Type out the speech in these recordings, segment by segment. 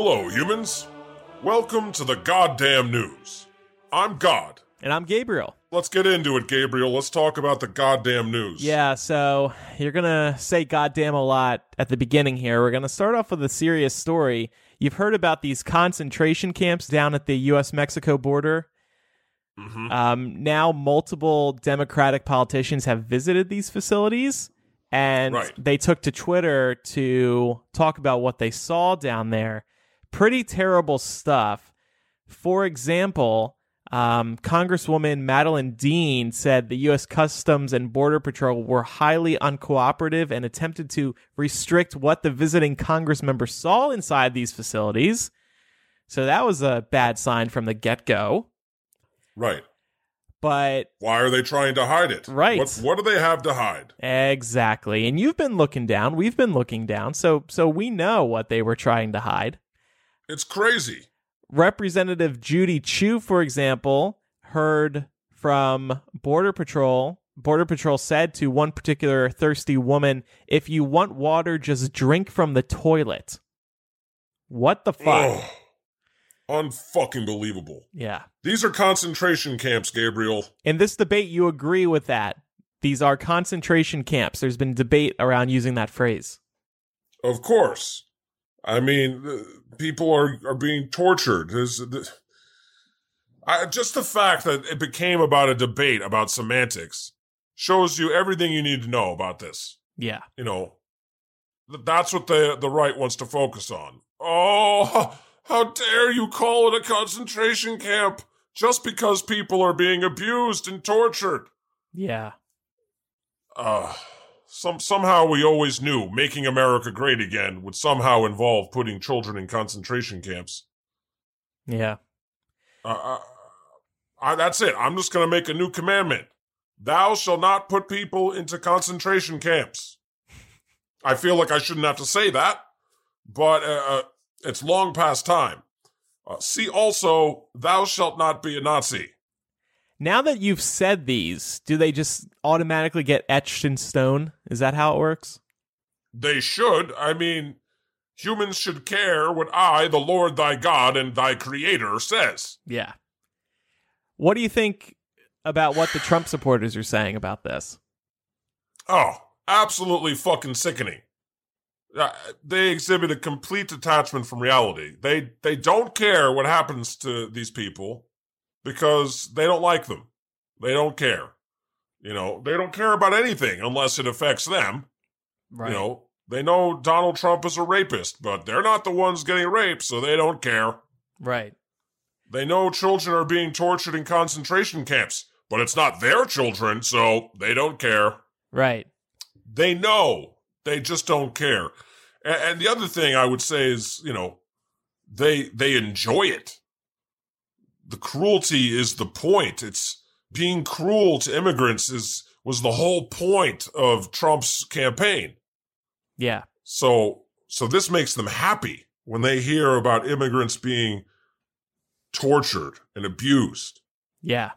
Hello, humans. Welcome to the goddamn news. I'm God. And I'm Gabriel. Let's get into it, Gabriel. Let's talk about the goddamn news. Yeah, so you're going to say goddamn a lot at the beginning here. We're going to start off with a serious story. You've heard about these concentration camps down at the U.S. Mexico border. Mhm. Um, now, multiple Democratic politicians have visited these facilities, and Right. they took to Twitter to talk about what they saw down there. Pretty terrible stuff. For example, um, Congresswoman Madeline Dean said the U.S. Customs and Border Patrol were highly uncooperative and attempted to restrict what the visiting Congress member saw inside these facilities. So that was a bad sign from the get go. Right. But Why are they trying to hide it? Right. What, what do they have to hide? exactly, and you've been looking down. We've been looking down, so so we know what they were trying to hide. It's crazy. Representative Judy Chu, for example, heard from Border Patrol. Border Patrol said to one particular thirsty woman, "If you want water, just drink from the toilet." What the fuck? Ugh. Unfucking believable. Yeah. These are concentration camps, Gabriel. In this debate, you agree with that. These are concentration camps. There's been debate around using that phrase. Of course. I mean, people are, are being tortured. There's, the, I, just the fact that it became about a debate about semantics shows you everything you need to know about this. Yeah. You know, th- that's what the, the right wants to focus on. Oh, how dare you call it a concentration camp just because people are being abused and tortured? Yeah. uh some somehow we always knew making America great again would somehow involve putting children in concentration camps. Yeah. Uh, uh, I, that's it. I'm just going to make a new commandment. Thou shall not put people into concentration camps. I feel like I shouldn't have to say that, but uh, uh, it's long past time. Uh, see also, thou shalt not be a Nazi. Now that you've said these, do they just automatically get etched in stone? Is that how it works? They should. I mean, humans should care what I, the Lord thy God and thy creator, says. Yeah. What do you think about what the Trump supporters are saying about this? Oh, absolutely fucking sickening. Uh, they exhibit a complete detachment from reality. They they don't care what happens to these people because they don't like them. They don't care. You know, they don't care about anything unless it affects them. Right. You know, they know Donald Trump is a rapist, but they're not the ones getting raped, so they don't care. right. They know children are being tortured in concentration camps, but it's not their children, so they don't care. Right. They know. They just don't care. And, and the other thing I would say is, you know, they they enjoy it. The cruelty is the point. It's being cruel to immigrants is was the whole point of Trump's campaign. Yeah. So so this makes them happy when they hear about immigrants being tortured and abused. Yeah.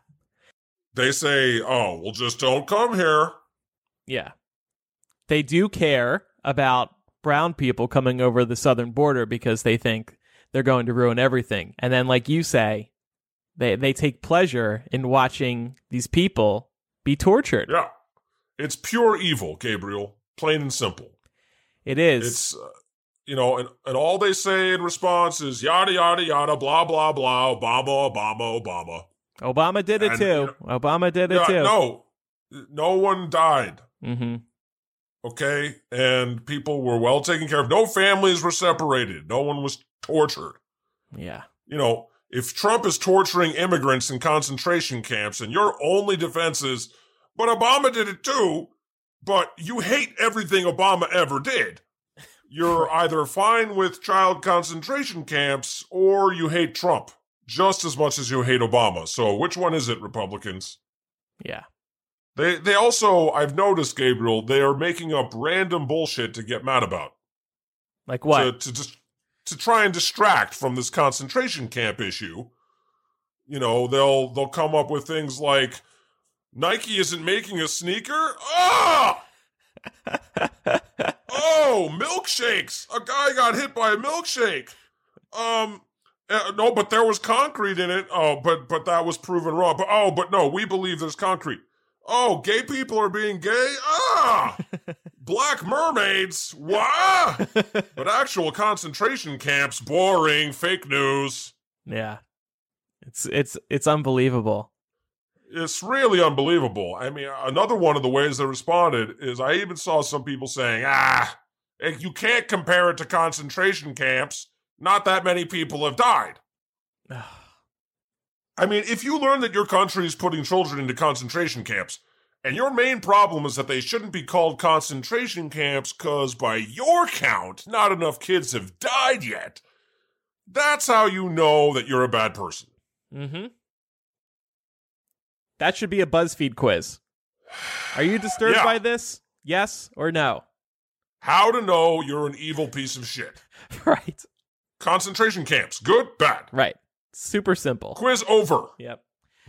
They say, "Oh, well just don't come here." Yeah. They do care about brown people coming over the southern border because they think they're going to ruin everything. And then like you say, they they take pleasure in watching these people be tortured. Yeah. It's pure evil, Gabriel. Plain and simple. It is. It's, uh, you know, and, and all they say in response is yada, yada, yada, blah, blah, blah, Obama, Obama, Obama. Obama did it and, too. you know- Obama did it Yeah, too. no, no one died, Mm-hmm. okay? And people were well taken care of. No families were separated. No one was tortured. Yeah. You know, if Trump is torturing immigrants in concentration camps and your only defense is, but Obama did it too, but you hate everything Obama ever did. You're either fine with child concentration camps or you hate Trump just as much as you hate Obama. So which one is it, Republicans? Yeah. They they also I've noticed Gabriel they are making up random bullshit to get mad about. Like what? To to just to try and distract from this concentration camp issue. You know, they'll they'll come up with things like Nike isn't making a sneaker. Ah! oh, milkshakes. A guy got hit by a milkshake. Um uh, no, but there was concrete in it. Oh, but but that was proven wrong. But oh, but no, we believe there's concrete. Oh, gay people are being gay? Ah! Black mermaids? What? but actual concentration camps, boring, fake news. yeah. It's it's it's unbelievable. It's really unbelievable. I mean, another one of the ways they responded is I even saw some people saying, ah, you can't compare it to concentration camps. Not that many people have died. I mean, if you learn that your country is putting children into concentration camps, and your main problem is that they shouldn't be called concentration camps because, by your count, not enough kids have died yet, that's how you know that you're a bad person. Mm-hmm. That should be a BuzzFeed quiz. Are you disturbed Yeah. by this? Yes or no? How to know you're an evil piece of shit. right. Concentration camps, good, bad. Right. Super simple. Quiz over. Yep.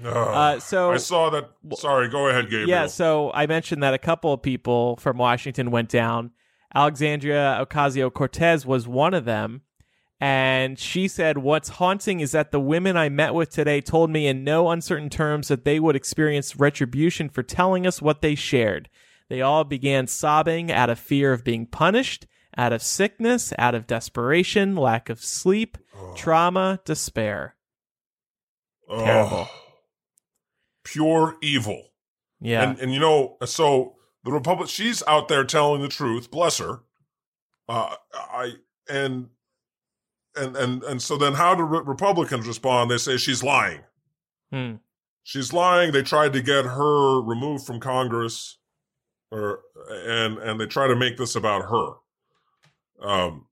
Ugh. Uh, so I saw that. Sorry, go ahead, Gabriel. Yeah, so I mentioned that a couple of people from Washington went down. Alexandria Ocasio Cortez was one of them. And she said, What's haunting is that the women I met with today told me in no uncertain terms that they would experience retribution for telling us what they shared. They all began sobbing out of fear of being punished, out of sickness, out of desperation, lack of sleep, trauma, despair. Ugh. Terrible. Pure evil. Yeah. And and you know, so the Republic, she's out there telling the truth. Bless her. Uh, I and and and and so then, how do re- Republicans respond? They say she's lying. Hmm. She's lying. They tried to get her removed from Congress, or and and they try to make this about her, um,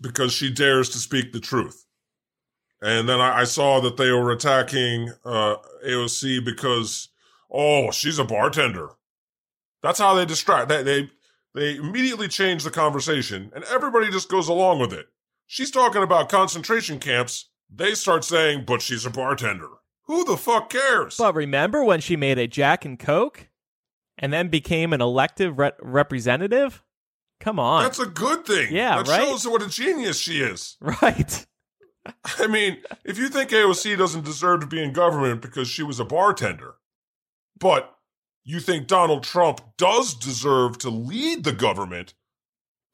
because she dares to speak the truth. And then I, I saw that they were attacking uh, AOC because oh, she's a bartender. That's how they distract. They they they immediately change the conversation, and everybody just goes along with it. She's talking about concentration camps. They start saying, "But she's a bartender." Who the fuck cares? But remember when she made a Jack and Coke and then became an elective re- representative? Come on. That's a good thing. Yeah, that right? shows what a genius she is. right. I mean, if you think AOC doesn't deserve to be in government because she was a bartender, but you think Donald Trump does deserve to lead the government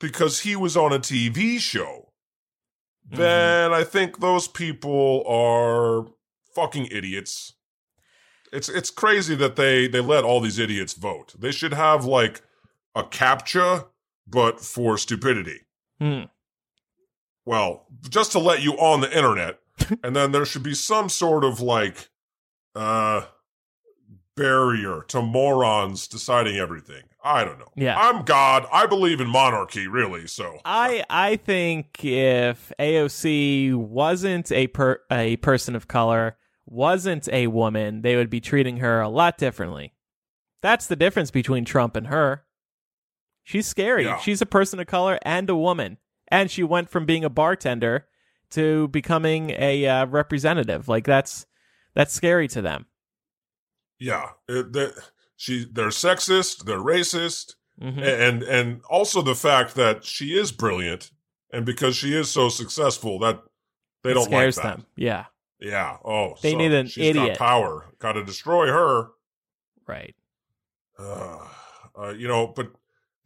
because he was on a TV show, Mm-hmm. then I think those people are fucking idiots. It's it's crazy that they they let all these idiots vote. They should have like a captcha, but for stupidity Hmm. well, just to let you on the internet, and then there should be some sort of like uh barrier to morons deciding everything. I don't know. Yeah. I'm God. I believe in monarchy, really. So I I think if AOC wasn't a per, a person of color, wasn't a woman, they would be treating her a lot differently. That's the difference between Trump and her. She's scary. Yeah. She's a person of color and a woman, and she went from being a bartender to becoming a uh, representative. Like that's that's scary to them. yeah, it, they, she they're sexist, they're racist, Mhm. and and also the fact that she is brilliant, and because she is so successful, that they It don't scares like that. them. Yeah, Yeah. Oh, They so need an she's idiot. Got power. Got to destroy her. right. Uh, uh, you know, but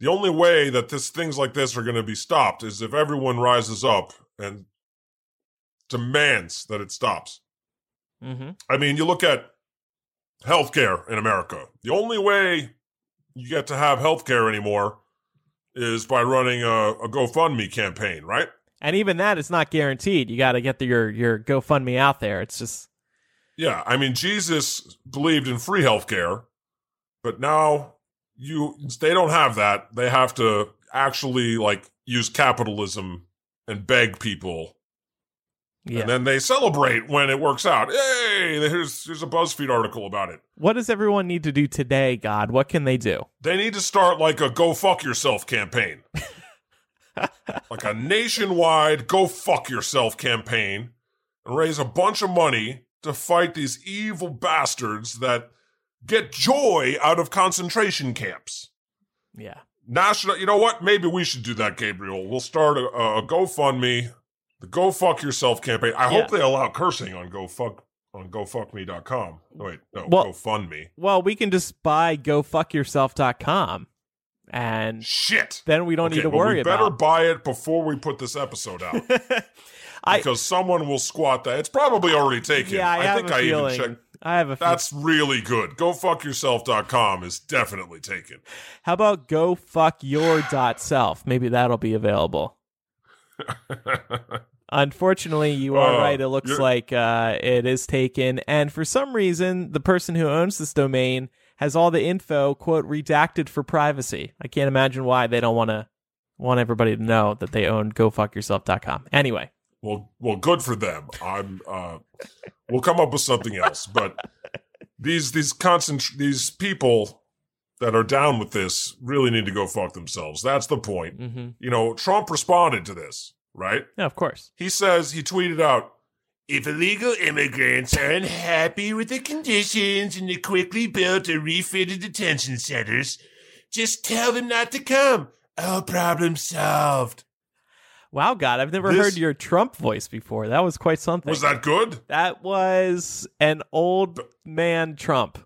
the only way that this things like this are going to be stopped is if everyone rises up and demands that it stops. hmm I mean, you look at healthcare in America. The only way you get to have healthcare anymore is by running a, a GoFundMe campaign, right? And even that is not guaranteed. You got to get the, your your GoFundMe out there. It's just Yeah, I mean, Jesus believed in free healthcare, but now you they don't have that. They have to actually like use capitalism and beg people Yeah. And then they celebrate when it works out. Hey, here's here's a BuzzFeed article about it. what does everyone need to do today, God? What can they do? They need to start like a go fuck yourself campaign. like a nationwide go fuck yourself campaign and raise a bunch of money to fight these evil bastards that get joy out of concentration camps. Yeah. National, you know what? Maybe we should do that, Gabriel. We'll start a, a GoFundMe, the Go Fuck Yourself campaign. I hope they allow cursing on Go Fuck on GoFuckMe.com. Oh, wait, no, Well- GoFundMe. Well, we can just buy gofuckyourself.com and Shit. then we don't Okay, need to worry we better about buy it before we put this episode out I because someone will squat that. It's probably already taken. Yeah, I, have think a I feeling. even checked. I have a feeling. That's really good. GoFuckYourself.com is definitely taken. How about go fuck your dot self? Maybe that'll be available. Unfortunately, you are Oh, right. It looks like uh, it is taken, and for some reason, the person who owns this domain has all the info quote redacted for privacy. I can't imagine why they don't want to want everybody to know that they own gofuckyourself.com. Anyway, Well, well, good for them. I'm. Uh, we'll come up with something else. But these these constant these people that are down with this really need to go fuck themselves. That's the point. hmm You know, Trump responded to this, right? yeah, of course. He says he tweeted out. If illegal immigrants are unhappy with the conditions in the quickly built or refitted detention centers, just tell them not to come. All problem solved. Wow, God, I've never This- heard your Trump voice before. That was quite something. Was that good? That was an old man Trump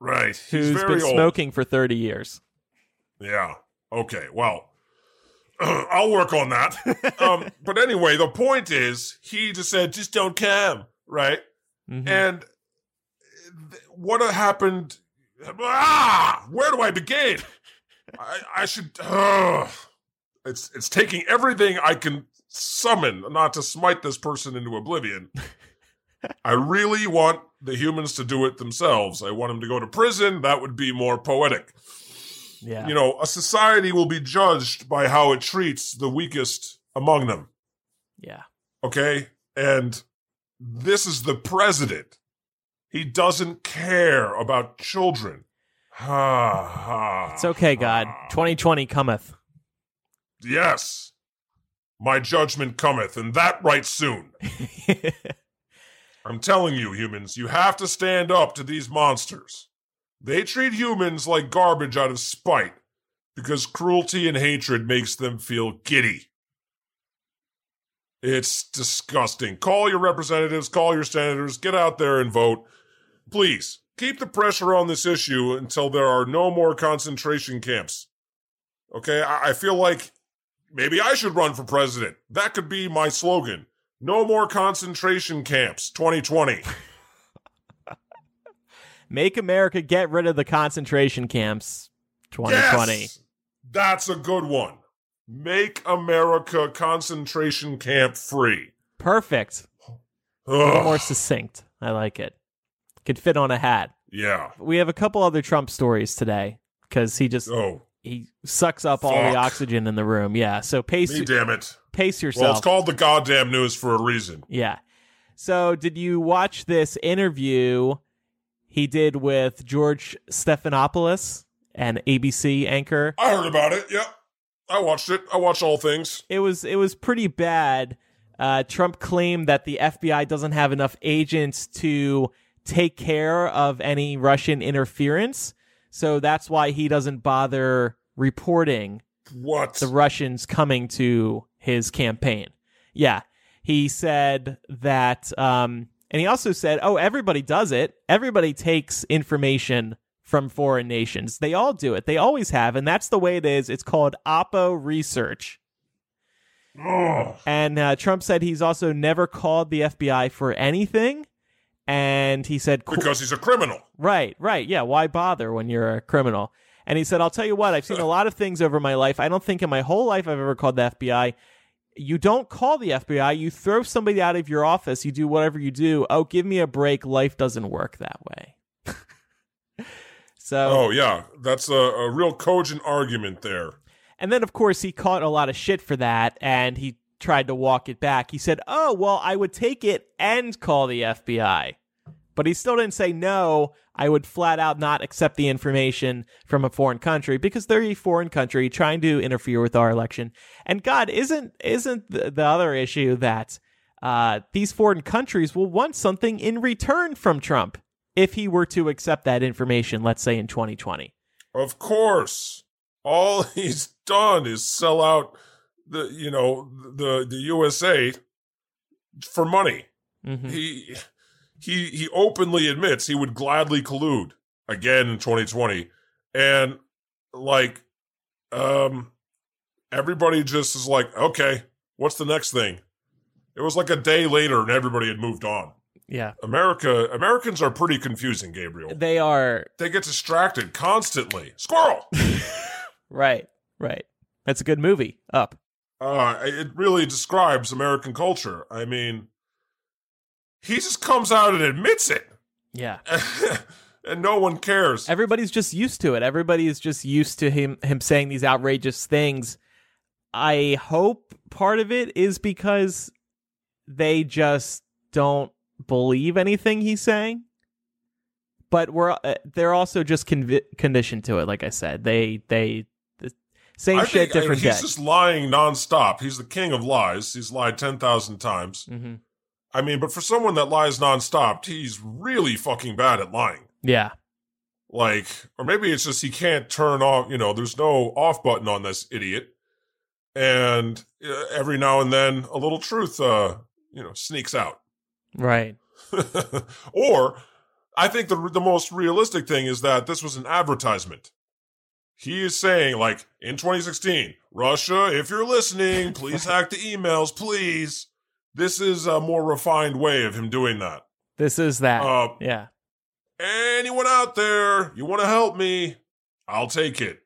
Right. who's He's very been old. smoking for 30 years. Yeah. Okay. Well, I'll work on that. um, but anyway, the point is, he just said, just don't come, right? Mhm. And th- what happened? Ah, where do I begin? I, I should. ugh. It's it's taking everything I can summon not to smite this person into oblivion. I really want the humans to do it themselves. I want them to go to prison. That would be more poetic yeah. you know, a society will be judged by how it treats the weakest among them. yeah. Okay? And this is the president. He doesn't care about children. Ha, ha, It's okay, God. 2020 cometh. Yes. My judgment cometh, and that right soon. I'm telling you, humans, you have to stand up to these monsters. They treat humans like garbage out of spite because cruelty and hatred makes them feel giddy. It's disgusting. Call your representatives, call your senators, get out there and vote. Please, keep the pressure on this issue until there are no more concentration camps. Okay, I, I feel like maybe I should run for president. That could be my slogan. No more concentration camps 2020. Make America get rid of the concentration camps 2020. Yes! That's a good one. Make America concentration camp free. Perfect. A little Ugh. more succinct. I like it. Could fit on a hat. Yeah. We have a couple other Trump stories today because he just Oh, he sucks up all the oxygen in the room. Yeah. So pace me damn it. pace yourself. Well, it's called the goddamn news for a reason. Yeah. So, did you watch this interview he did with George Stephanopoulos, an ABC anchor? I heard about it. Yep. I watched it. I watch all things. It was it was pretty bad. Uh, Trump claimed that the FBI doesn't have enough agents to take care of any Russian interference, so that's why he doesn't bother reporting What? the Russians coming to his campaign. Yeah. He said that, um, and he also said, oh, everybody does it. Everybody takes information from foreign nations. They all do it. They always have. And that's the way it is. It's called Oppo research. And uh, Trump said he's also never called the FBI for anything. And he said, because he's a criminal. Right, right. Yeah, why bother when you're a criminal? And he said, I'll tell you what, I've seen a lot of things over my life. I don't think in my whole life I've ever called the FBI. You don't call the FBI, you throw somebody out of your office, you do whatever you do. Oh, give me a break. Life doesn't work that way. So, Oh yeah, that's a, a real cogent argument there. and then of course he caught a lot of shit for that, and he tried to walk it back. He said, "Oh well, I would take it and call the FBI," but he still didn't say no. I would flat out not accept the information from a foreign country because they're a foreign country trying to interfere with our election. And God, isn't isn't the, the other issue that uh, these foreign countries will want something in return from Trump if he were to accept that information, let's say in 2020. Of course, all he's done is sell out the you know the the USA for money. Mhm. He he he openly admits he would gladly collude again in 2020, and like um everybody just is like, okay, what's the next thing? It was like a day later, and everybody had moved on. Yeah, America Americans are pretty confusing, Gabriel. they are They get distracted constantly. Squirrel. right, right. That's a good movie. Up. Uh, it really describes American culture. I mean, he just comes out and admits it, Yeah. and no one cares. Everybody's just used to it. Everybody is just used to him him saying these outrageous things. I hope part of it is because they just don't believe anything he's saying. But we're uh, they're also just convi- conditioned to it. Like I said, they they the same I shit, think I- different he's day. just lying nonstop. He's the king of lies. He's lied ten thousand times. hmm I mean, but for someone that lies nonstop, he's really fucking bad at lying. Yeah, Like, or maybe it's just he can't turn off. You know, there's no off button on this idiot, and uh, every now and then a little truth, uh, you know, sneaks out. right. or I think the the most realistic thing is that this was an advertisement. He is saying like in 2016, Russia, if you're listening, please hack the emails, please. This is a more refined way of him doing that. This is that. Uh, yeah. anyone out there, you want to help me? I'll take it.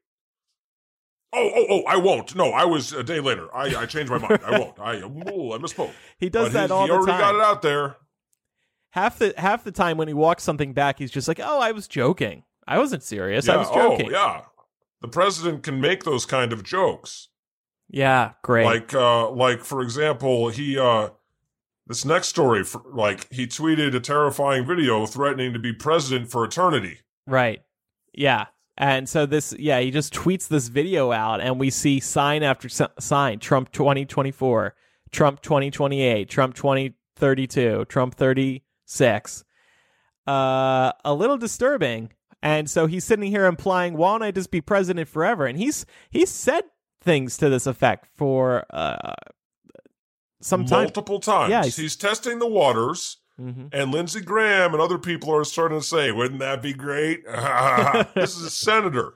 Oh, oh, oh! I won't. No, I was a day later. I, I changed my mind. I won't. I, oh, I misspoke. He does But that he, all he the already got it out there. half the half the time when he walks something back, he's just like, "Oh, I was joking. I wasn't serious. I was joking." Oh, yeah. The president can make those kind of jokes. Yeah, great. Like, uh, like for example, he uh, this next story, for, like he tweeted a terrifying video threatening to be president for eternity. right. Yeah. And so this, yeah, he just tweets this video out, and we see sign after sign: Trump twenty twenty four, Trump twenty twenty eight, Trump twenty thirty two, Trump thirty six. Uh, a little disturbing. And so he's sitting here implying, "Why don't I just be president forever?" And he's he's said things to this effect for uh some time. multiple times. Yeah, he's- he's, testing the waters. hmm And Lindsey Graham and other people are starting to say, "Wouldn't that be great?" this is a senator.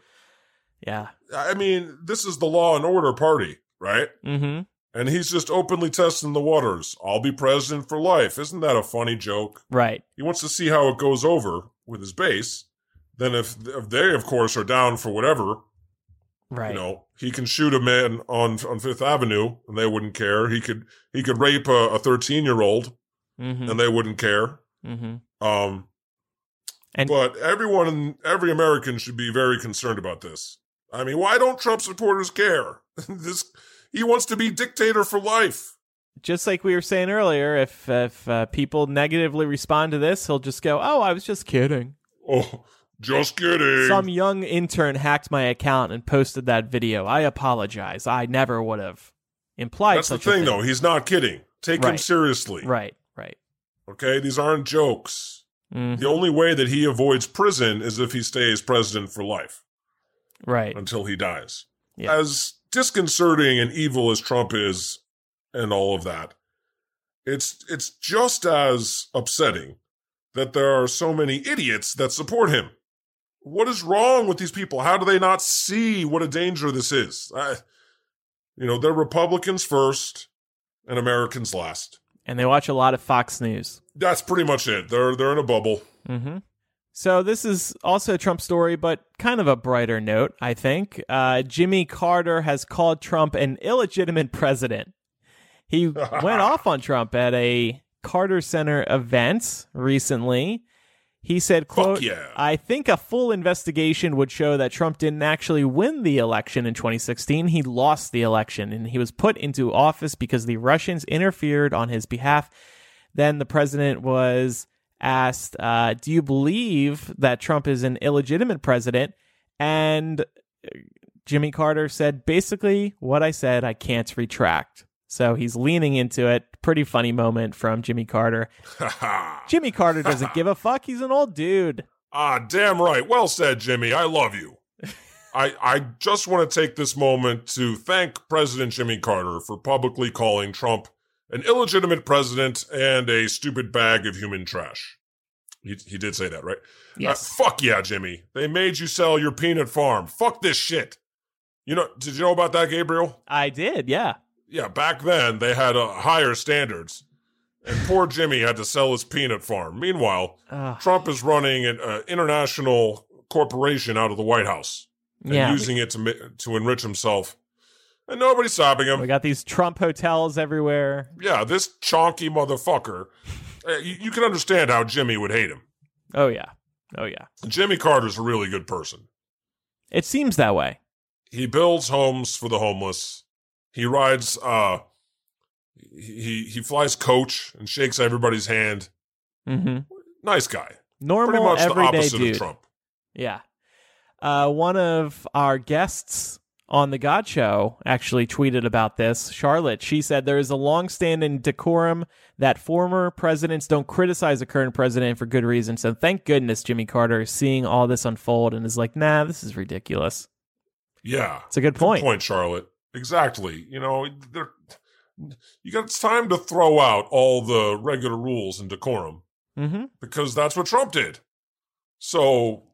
Yeah. I mean, this is the law and order party, right? hmm And he's just openly testing the waters. I'll be president for life. Isn't that a funny joke? Right. He wants to see how it goes over with his base. Then, if, if they, of course, are down for whatever, Right. you know, he can shoot a man on on Fifth Avenue, and they wouldn't care. He could he could rape a thirteen year old, hmm and they wouldn't care. hmm Um, And- but everyone, every American should be very concerned about this. I mean, why don't Trump supporters care? this he wants to be dictator for life. Just like we were saying earlier, if if uh, people negatively respond to this, he'll just go, "Oh, I was just kidding." Oh, just kidding. Some young intern hacked my account and posted that video. I apologize. I never would have implied That's the such a thing, though. He's not kidding. Take him seriously. Right. Right. Okay, these aren't jokes. Mm, The only way that he avoids prison is if he stays president for life right. until he dies. Yeah. As disconcerting and evil as Trump is, and all of that, it's it's just as upsetting that there are so many idiots that support him. What is wrong with these people? How do they not see what a danger this is? I, you know, they're Republicans first and Americans last. And they watch a lot of Fox News. That's pretty much it. They're they're in a bubble. Mm-hmm. So this is also a Trump story, but kind of a brighter note, I think. Uh, Jimmy Carter has called Trump an illegitimate president. He went off on Trump at a Carter Center event recently. He said, quote, yeah. I think a full investigation would show that Trump didn't actually win the election in 2016. He lost the election and he was put into office because the Russians interfered on his behalf. Then the president was asked, uh, Do you believe that Trump is an illegitimate president? And Jimmy Carter said, basically, what I said, I can't retract. So he's leaning into it. Pretty funny moment from Jimmy Carter. Jimmy Carter doesn't give a fuck. He's an old dude. Ah, damn right. Well said, Jimmy. I love you. I, I just want to take this moment to thank President Jimmy Carter for publicly calling Trump an illegitimate president and a stupid bag of human trash. He, he did say that, right? Yes. Uh, fuck yeah, Jimmy. They made you sell your peanut farm. Fuck this shit. You know, did you know about that, Gabriel? I did, yeah. Yeah, back then they had uh, higher standards. And poor Jimmy had to sell his peanut farm. Meanwhile, Ugh. Trump is running an uh, international corporation out of the White House and yeah. using it to to enrich himself. And nobody's stopping him. We got these Trump hotels everywhere. yeah, this chonky motherfucker. Uh, you, you can understand how Jimmy would hate him. Oh, yeah. Oh, yeah. Jimmy Carter's a really good person. It seems that way. He builds homes for the homeless. He rides uh he he flies coach and shakes everybody's hand. Mm-hmm. Nice guy. Pretty Normal, much the everyday opposite dude. of Trump. Yeah. Uh, one of our guests on the God Show actually tweeted about this. Charlotte, she said there is a long-standing decorum that former presidents don't criticize a current president for good reason. So thank goodness Jimmy Carter is seeing all this unfold and is like, nah, this is ridiculous. Yeah. It's a good point. Good Point, Charlotte. Exactly. You know, you got it's time to throw out all the regular rules and decorum Mm-hmm. because that's what Trump did. So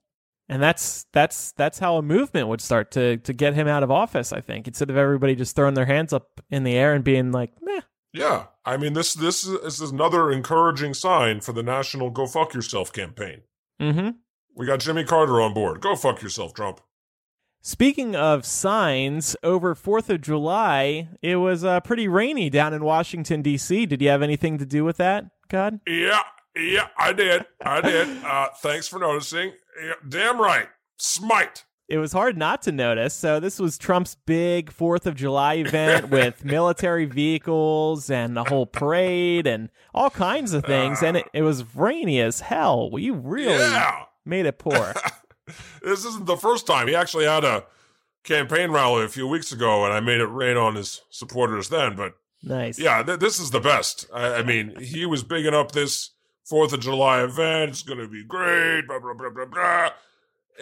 And that's that's that's how a movement would start to to get him out of office. I think instead of everybody just throwing their hands up in the air and being like, meh. yeah, I mean this this is, this is another encouraging sign for the national "Go fuck yourself" campaign. Mm-hmm. We got Jimmy Carter on board. Go fuck yourself, Trump. Speaking of signs, over 4th of July, it was uh, pretty rainy down in Washington, D.C. Did you have anything to do with that, God? Yeah, yeah, I did. I did. Uh, thanks for noticing. Yeah, damn right. Smite. It was hard not to notice. So, this was Trump's big 4th of July event with military vehicles and a whole parade and all kinds of things. And it, it was rainy as hell. We really Yeah. made it pour. This isn't the first time. He actually had a campaign rally a few weeks ago, and I made it rain on his supporters then. But nice. yeah, th- this is the best. I-, I mean, he was bigging up this Fourth of July event. It's going to be great. Blah blah blah blah blah.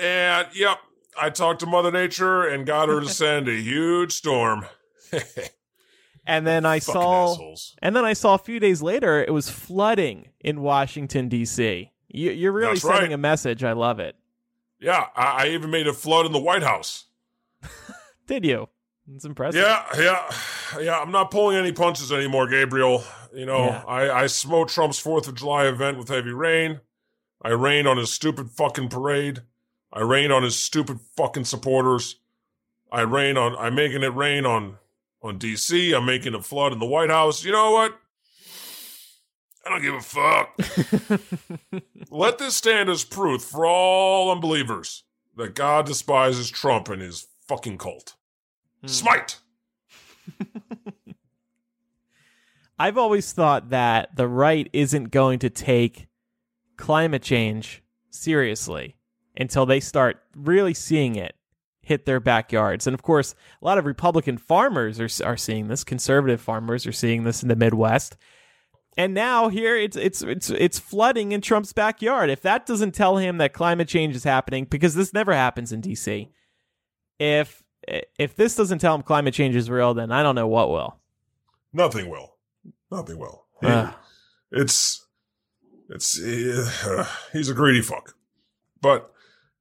And yep, I talked to Mother Nature and got her to send a huge storm. And then I Fucking saw. assholes. And then I saw a few days later it was flooding in Washington D.C. You, you're really That's sending right. a message. I love it. Yeah, I-, I even made a flood in the White House. Did you? It's impressive. Yeah, yeah, yeah. I'm not pulling any punches anymore, Gabriel. You know, Yeah. I, I smote Trump's Fourth of July event with heavy rain. I rained on his stupid fucking parade. I rained on his stupid fucking supporters. I rain on. I'm making it rain on on DC. I'm making a flood in the White House. You know what? I don't give a fuck. Let this stand as proof for all unbelievers that God despises Trump and his fucking cult. Hmm. Smite. I've always thought that the right isn't going to take climate change seriously until they start really seeing it hit their backyards. And of course, a lot of Republican farmers are are seeing this, conservative farmers are seeing this in the Midwest. And now here it's it's it's it's flooding in Trump's backyard. If that doesn't tell him that climate change is happening because this never happens in DC. If if this doesn't tell him climate change is real, then I don't know what will. Nothing will. Nothing will. He- Ugh. it's it's uh, he's a greedy fuck. But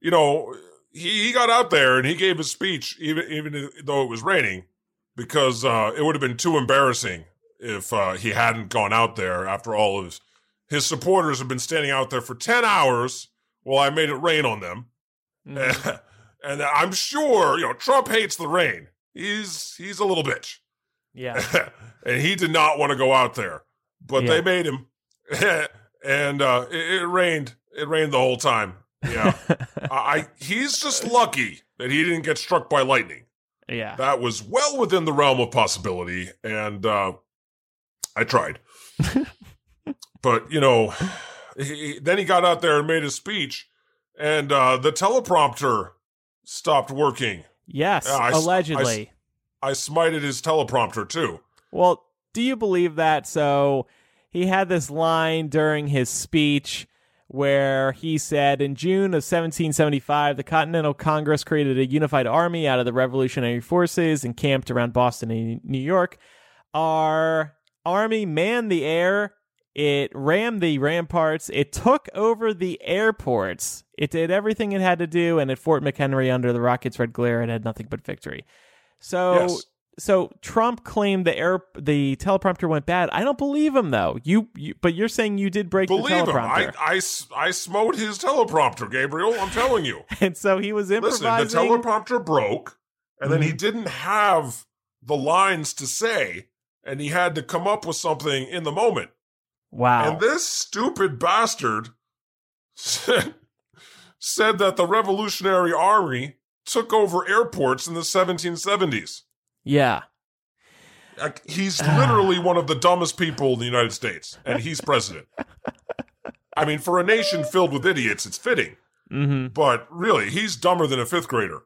you know, he, he got out there and he gave a speech even even though it was raining because uh, it would have been too embarrassing if uh, he hadn't gone out there after all of his his supporters have been standing out there for 10 hours while I made it rain on them. Mm. and I'm sure, you know, Trump hates the rain. He's he's a little bitch. yeah. and he did not want to go out there, but Yeah. they made him. and uh, it, it rained It rained the whole time. Yeah. I he's just lucky that he didn't get struck by lightning. yeah. That was well within the realm of possibility, and uh, I tried. but you know, he, then he got out there and made his speech, and uh, the teleprompter stopped working. yes, Yeah, I s- I allegedly. I smited his teleprompter too. Well, do you believe that? So he had this line during his speech where he said in June of 1775, the Continental Congress created a unified army out of the revolutionary forces encamped around Boston and New York. Our army manned the air. It rammed the ramparts. It took over the airports. It did everything it had to do. And at Fort McHenry, under the rocket's red glare, it had nothing but victory. So Yes. so Trump claimed the air the teleprompter went bad. I don't believe him though. You, you but you're saying you did break Believe the him, teleprompter, I smote his teleprompter, Gabriel. I'm telling you. and so he was Listen, the improvising. teleprompter broke, and then he Mhm. didn't have the lines to say, and he had to come up with something in the moment. wow. And this stupid bastard said, said that the Revolutionary Army took over airports in the 1770s. yeah. Like, he's literally one of the dumbest people in the United States, and he's president. I mean, for a nation filled with idiots, it's fitting. hmm But really, he's dumber than a fifth grader.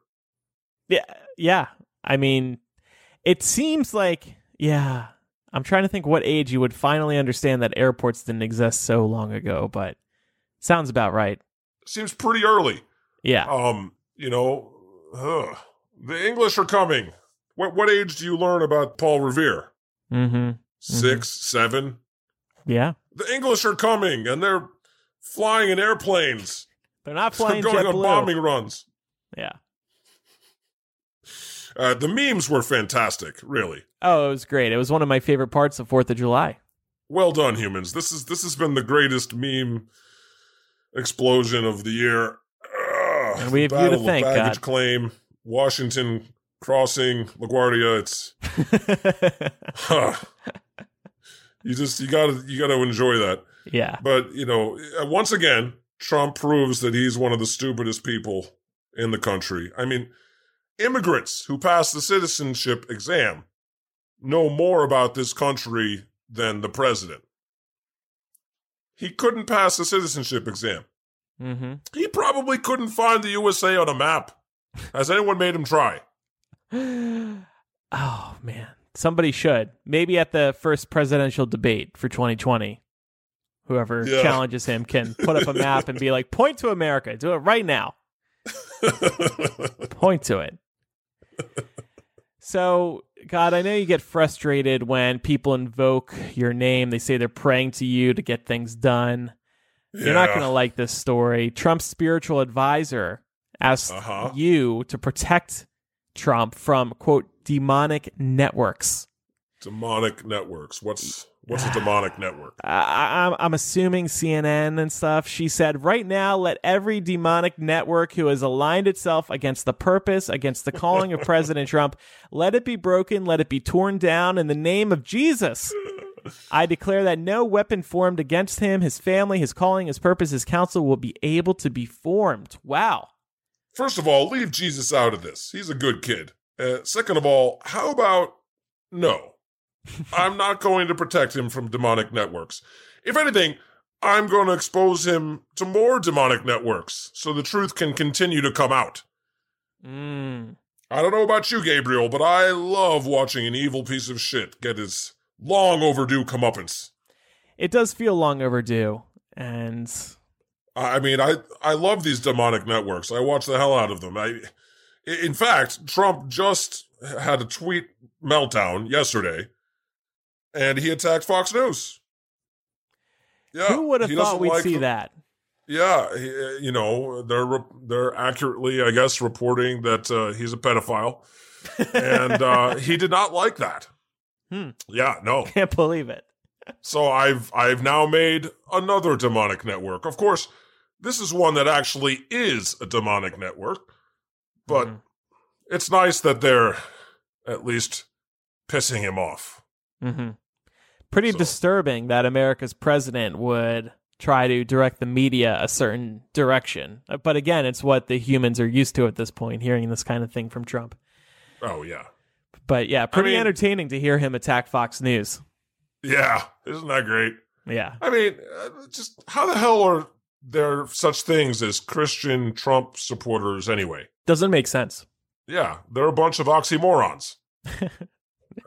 Yeah. Yeah. I mean, it seems like yeah. I'm trying to think what age you would finally understand that airports didn't exist so long ago, but sounds about right. Seems pretty early. Yeah. Um, you know, ugh. the English are coming. What what age do you learn about Paul Revere? Mm-hmm. 6 seven. Yeah. The English are coming, and they're flying in airplanes. They're not flying. They're going on JetBlue. bombing runs. Yeah. Uh, the memes were fantastic, really. Oh, it was great. It was one of my favorite parts of Fourth of July. Well done, humans. This is this has been the greatest meme explosion of the year. Ugh, And we have you to thank, Baggage God. claim, Washington crossing, LaGuardia. It's huh. you just you gotta you gotta enjoy that. yeah. But you know, uh, once again, Trump proves that he's one of the stupidest people in the country. I mean, immigrants who pass the citizenship exam know more about this country than the president. He couldn't pass the citizenship exam. Mm-hmm. He probably couldn't find the USA on a map. Has anyone made him try? oh man, somebody should maybe at the first presidential debate for 2020. Whoever Yeah. challenges him can put up a map and be like, "Point to America. Do it right now. Point to it." So, God, I know you get frustrated when people invoke your name. They say they're praying to you to get things done. You're not going to like this story. Trump's spiritual advisor asked Uh-huh. you to protect Trump from, quote, demonic networks. demonic networks. What's what's a demonic network? I, I'm, I'm assuming CNN and stuff. She said, right now, let every demonic network who has aligned itself against the purpose, against the calling of President Trump, let it be broken, let it be torn down in the name of Jesus. I declare that no weapon formed against him, his family, his calling, his purpose, his counsel will be able to be formed. Wow. First of all, leave Jesus out of this. He's a good kid. Uh, second of all, how about no? I'm not going to protect him from demonic networks. If anything, I'm going to expose him to more demonic networks so the truth can continue to come out. Mm. I don't know about you, Gabriel, but I love watching an evil piece of shit get his long overdue comeuppance. It does feel long overdue. And I mean, I I love these demonic networks. I watch the hell out of them. I, in fact, Trump just had a tweet meltdown yesterday, and he attacked Fox News. Yeah, who would have thought we'd like see the- that? Yeah, he, you know they're they're accurately, I guess, reporting that uh, he's a pedophile, and uh, he did not like that. Hmm. Yeah, no. Can't believe it. So I've I've now made another demonic network. Of course, this is one that actually is a demonic network, but Mhm. it's nice that they're at least pissing him off. hmm Pretty So- disturbing that America's president would try to direct the media a certain direction. Uh, But again, it's what the humans are used to at this point, hearing this kind of thing from Trump. Oh yeah, But yeah, pretty mean- entertaining to hear him attack Fox News. yeah. Isn't that great? Yeah. I mean, uh, just how the hell are there such things as Christian Trump supporters anyway? Doesn't make sense. Yeah, they're a bunch of oxymorons.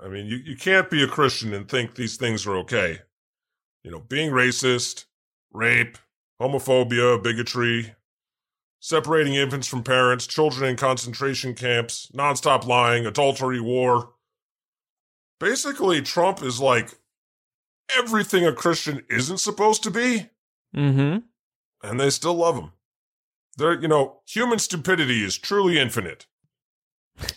I mean, you, you can't be a Christian and think these things are okay. You know, being racist, rape, homophobia, bigotry, separating infants from parents, children in concentration camps, nonstop lying, adultery, war. Basically, Trump is like everything a Christian isn't supposed to be, Mm-hmm. and they still love him. They're, you know, human stupidity is truly infinite.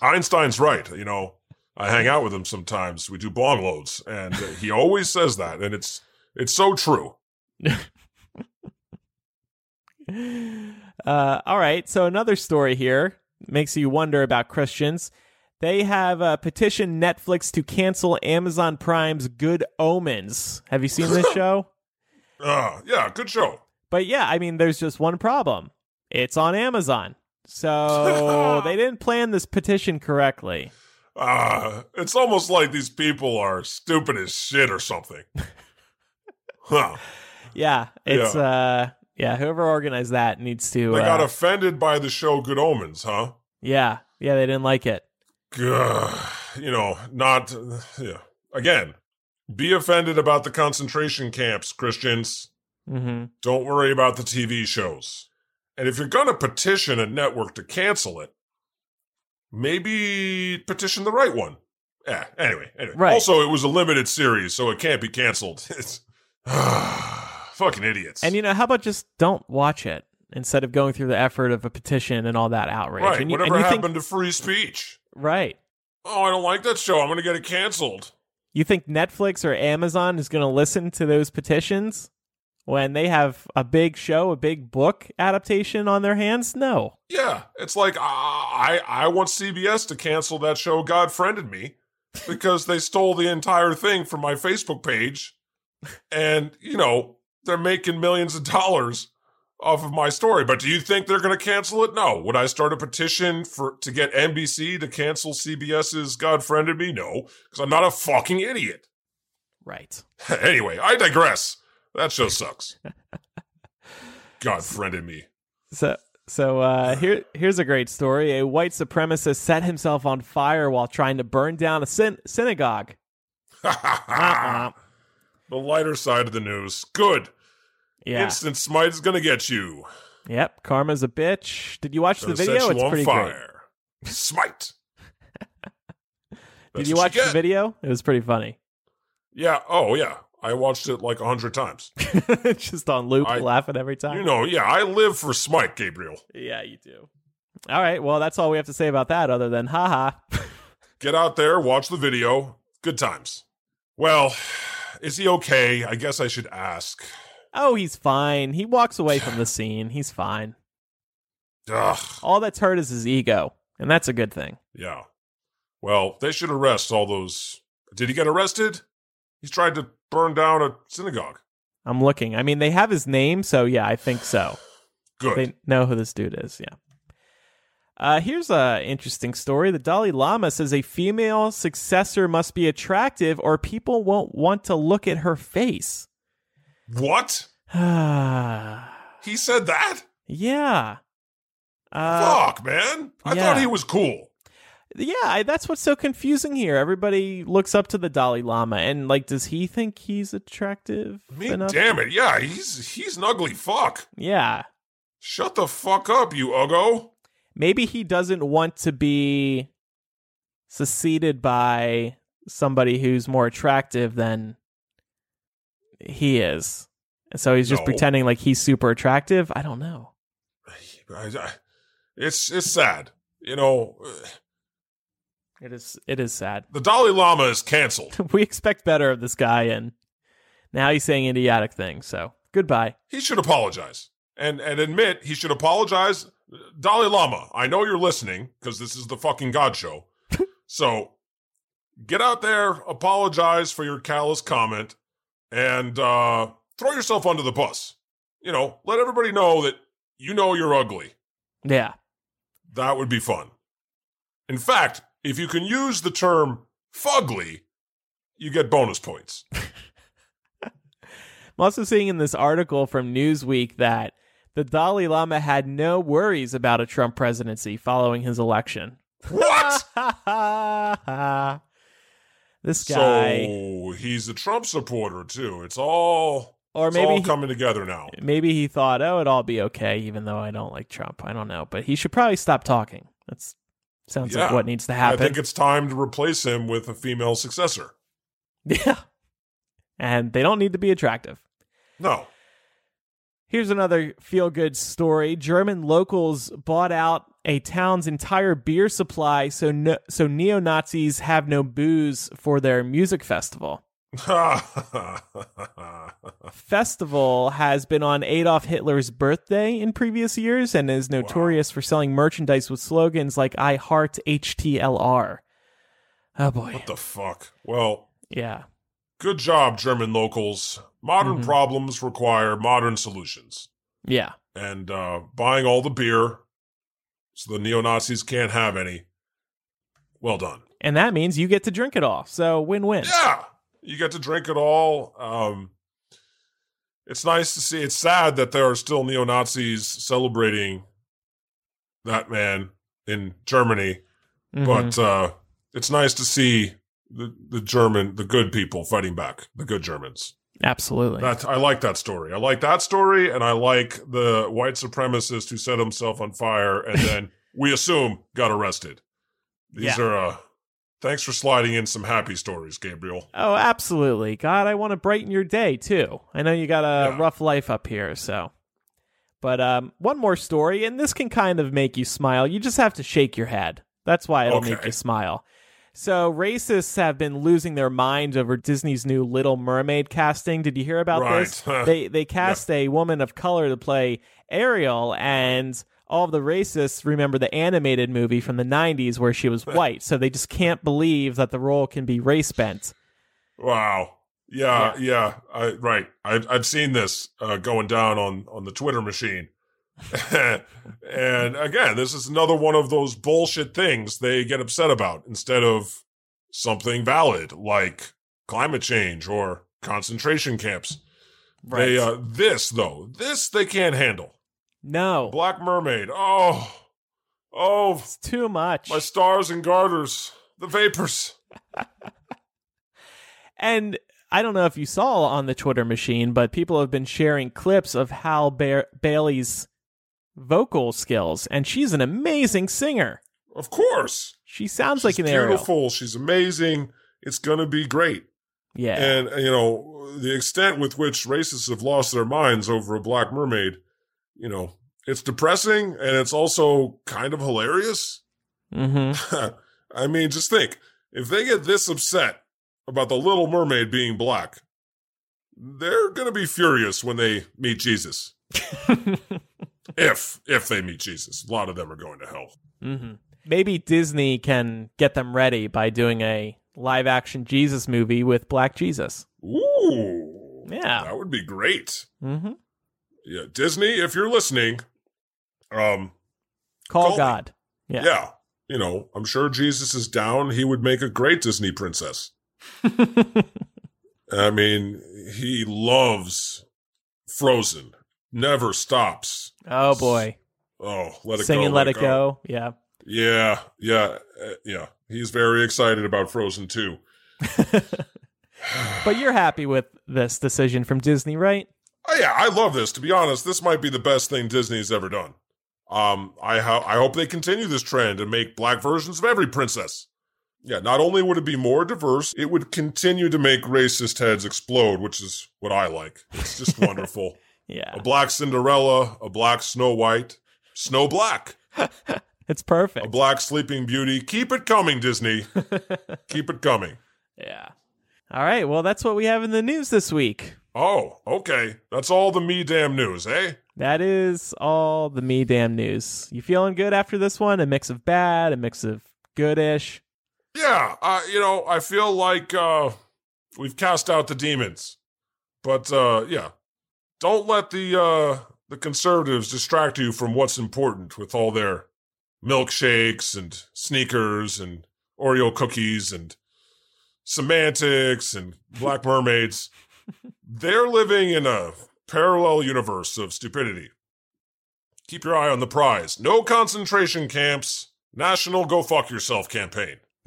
Einstein's right. You know, I hang out with him sometimes. We do bong loads, and uh, he always says that, and it's it's so true. Uh, all right. So another story here makes you wonder about Christians. They have uh, petitioned Netflix to cancel Amazon Prime's Good Omens. Have you seen this show? Uh, yeah, good show. But yeah, I mean, there's just one problem. It's on Amazon. So they didn't plan this petition correctly. Uh, it's almost like these people are stupid as shit or something. Huh. Yeah, it's uh yeah, whoever organized that needs to They got uh, offended by the show Good Omens, huh? Yeah. Yeah, they didn't like it. You know, not yeah. Again, be offended about the concentration camps, Christians. Mhm. Don't worry about the TV shows. And if you're going to petition a network to cancel it, maybe petition the right one. Yeah, anyway, anyway. Right. Also, it was a limited series, so it can't be canceled. It's fucking idiots. And you know, how about just don't watch it instead of going through the effort of a petition and all that outrage? right, and you, whatever and you happened think to free speech? right. Oh, I don't like that show. I'm going to get it canceled. You think Netflix or Amazon is going to listen to those petitions when they have a big show, a big book adaptation on their hands? No. Yeah, it's like uh, I I want CBS to cancel that show. God friended me because they stole the entire thing from my Facebook page, and you know they're making millions of dollars off of my story. But do you think they're going to cancel it? No. Would I start a petition for to get NBC to cancel CBS's God friended me? No, because I'm not a fucking idiot. Right. anyway, I digress. That show sucks. God friended me. So so uh, here here's a great story. A white supremacist set himself on fire while trying to burn down a syn- synagogue. Uh-uh. the lighter side of the news. Good. Yeah. Instant smite is gonna get you. Yep. Karma's a bitch. Did you watch Gonna the video? set you It's on pretty great. Smite. Did you watch the video? It was pretty funny. Yeah. Oh, yeah. I watched it like a hundred times. Just on loop, I- laughing every time. You know, yeah. I live for Smite, Gabriel. Yeah, you do. All right. Well, that's all we have to say about that, other than haha. Get out there, watch the video. Good times. Well, is he okay? I guess I should ask. oh, he's fine. He walks away from the scene. He's fine. Ugh. All that's hurt is his ego, and that's a good thing. Yeah. Well, they should arrest all those. Did he get arrested? He's tried to burn down a synagogue. I'm looking. I mean, they have his name, so yeah, I think so. Good. They know who this dude is. Yeah. Uh, here's a interesting story. The Dalai Lama says a female successor must be attractive, or people won't want to look at her face. what? He said that? Yeah. Uh, Fuck, man. I yeah. thought he was cool. Yeah, I, that's what's so confusing here. Everybody looks up to the Dalai Lama, and like, does he think he's attractive I mean, enough? damn it. Yeah, he's he's an ugly fuck. Yeah, Shut the fuck up, you uggo. maybe he doesn't want to be succeeded by somebody who's more attractive than he is, and so he's just No. pretending like he's super attractive. I don't know. It's it's sad. You know, It is. It is sad. the Dalai Lama is canceled. we expect better of this guy, and now he's saying idiotic things. So goodbye. He should apologize and and admit he should apologize. Dalai Lama, I know you're listening because this is the fucking God show. so get out there, apologize for your callous comment, and uh, throw yourself under the bus. you know, let everybody know that you know you're ugly. Yeah. That would be fun. In fact, if you can use the term fugly, you get bonus points. I'm also seeing in this article from Newsweek that the Dalai Lama had no worries about a Trump presidency following his election. What? this guy. So he's a Trump supporter too. It's all or maybe all he- coming together now. maybe he thought, oh, it'll all be okay, even though I don't like Trump. I don't know, but he should probably stop talking. That's sounds like what needs to happen. I think it's time to replace him with a female successor. yeah, and they don't need to be attractive. No. Here's another feel good story. German locals bought out a town's entire beer supply so no, so neo Nazis have no booze for their music festival. Festival has been on Adolf Hitler's birthday in previous years and is notorious for selling merchandise with slogans like I heart HTLR. Oh boy. what the fuck? Well, Yeah. good job, German locals. Modern Mhm. problems require modern solutions. Yeah. And uh, buying all the beer so the neo Nazis can't have any. Well done. And that means you get to drink it all. So win-win. Yeah, you get to drink it all. Um, it's nice to see. It's sad that there are still neo Nazis celebrating that man in Germany, Mhm. but uh, it's nice to see the the German, the good people fighting back, the good Germans. Absolutely. That I like that story. I like that story, and I like the white supremacist who set himself on fire and then we assume got arrested. These Yeah. are. Uh, thanks for sliding in some happy stories, Gabriel. Oh, absolutely. God, I want to brighten your day too. I know you got a Yeah. rough life up here, so. But um, one more story, and this can kind of make you smile. You just have to shake your head. That's why it'll make you smile. So, racists have been losing their minds over Disney's new Little Mermaid casting. Did you hear about Right. this? they they cast a woman of color to play Ariel, and all of the racists remember the animated movie from the '90s where she was white. so they just can't believe that the role can be race bent. Wow. Yeah, yeah. I, right. I, I've seen this uh, going down on on the Twitter machine. and again, this is another one of those bullshit things they get upset about instead of something valid like climate change or concentration camps. They uh, this though, this they can't handle. No, Black Mermaid. Oh, oh, it's too much. my stars and garters, the vapors. And I don't know if you saw on the Twitter machine, but people have been sharing clips of Hal ba- Bailey's vocal skills, and she's an amazing singer. Of course. She sounds She's like an Ariel. beautiful. She's amazing. It's gonna be great. Yeah. And you know the extent with which racists have lost their minds over a black mermaid. You know, it's depressing and it's also kind of hilarious. hmm I mean, just think if they get this upset about the Little Mermaid being black, they're gonna be furious when they meet Jesus. if if they meet Jesus, a lot of them are going to hell. hmm Maybe Disney can get them ready by doing a live action Jesus movie with Black Jesus. Ooh, Yeah. that would be great. hmm Yeah, Disney, if you're listening, um, Call, Call me. God. yeah. Yeah. you know, I'm sure Jesus is down. He would make a great Disney princess. I mean, he loves Frozen. Never stops. oh boy. Oh, let it go, Singing go. Let It Go. Yeah. Yeah, yeah, uh, yeah. He's very excited about Frozen too. But you're happy with this decision from Disney, right? Oh yeah, I love this. To be honest, this might be the best thing Disney's ever done. Um, I ho- I hope they continue this trend and make black versions of every princess. Yeah, not only would it be more diverse, it would continue to make racist heads explode, which is what I like. It's just wonderful. Yeah. A black Cinderella, a black Snow White, Snow Black, It's perfect. a black Sleeping Beauty. Keep it coming, Disney. Keep it coming. Yeah. All right. Well, that's what we have in the news this week. Oh, okay. That's all the me damn news, eh? That is all the me damn news. You feeling good after this one? A mix of bad, a mix of goodish. Yeah, uh, you know, I feel like uh, we've cast out the demons. But uh, yeah, don't let the uh, the conservatives distract you from what's important with all their milkshakes and sneakers and Oreo cookies and semantics and black mermaids. They're living in a parallel universe of stupidity. Keep your eye on the prize. No concentration camps. National Go Fuck Yourself campaign.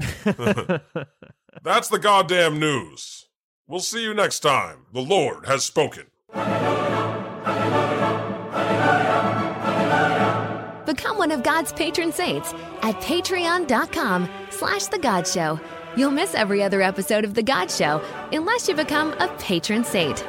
That's the goddamn news. We'll see you next time. The Lord has spoken. Become one of God's patron saints at patreon.com slash The God Show. You'll miss every other episode of The God Show unless you become a patron saint.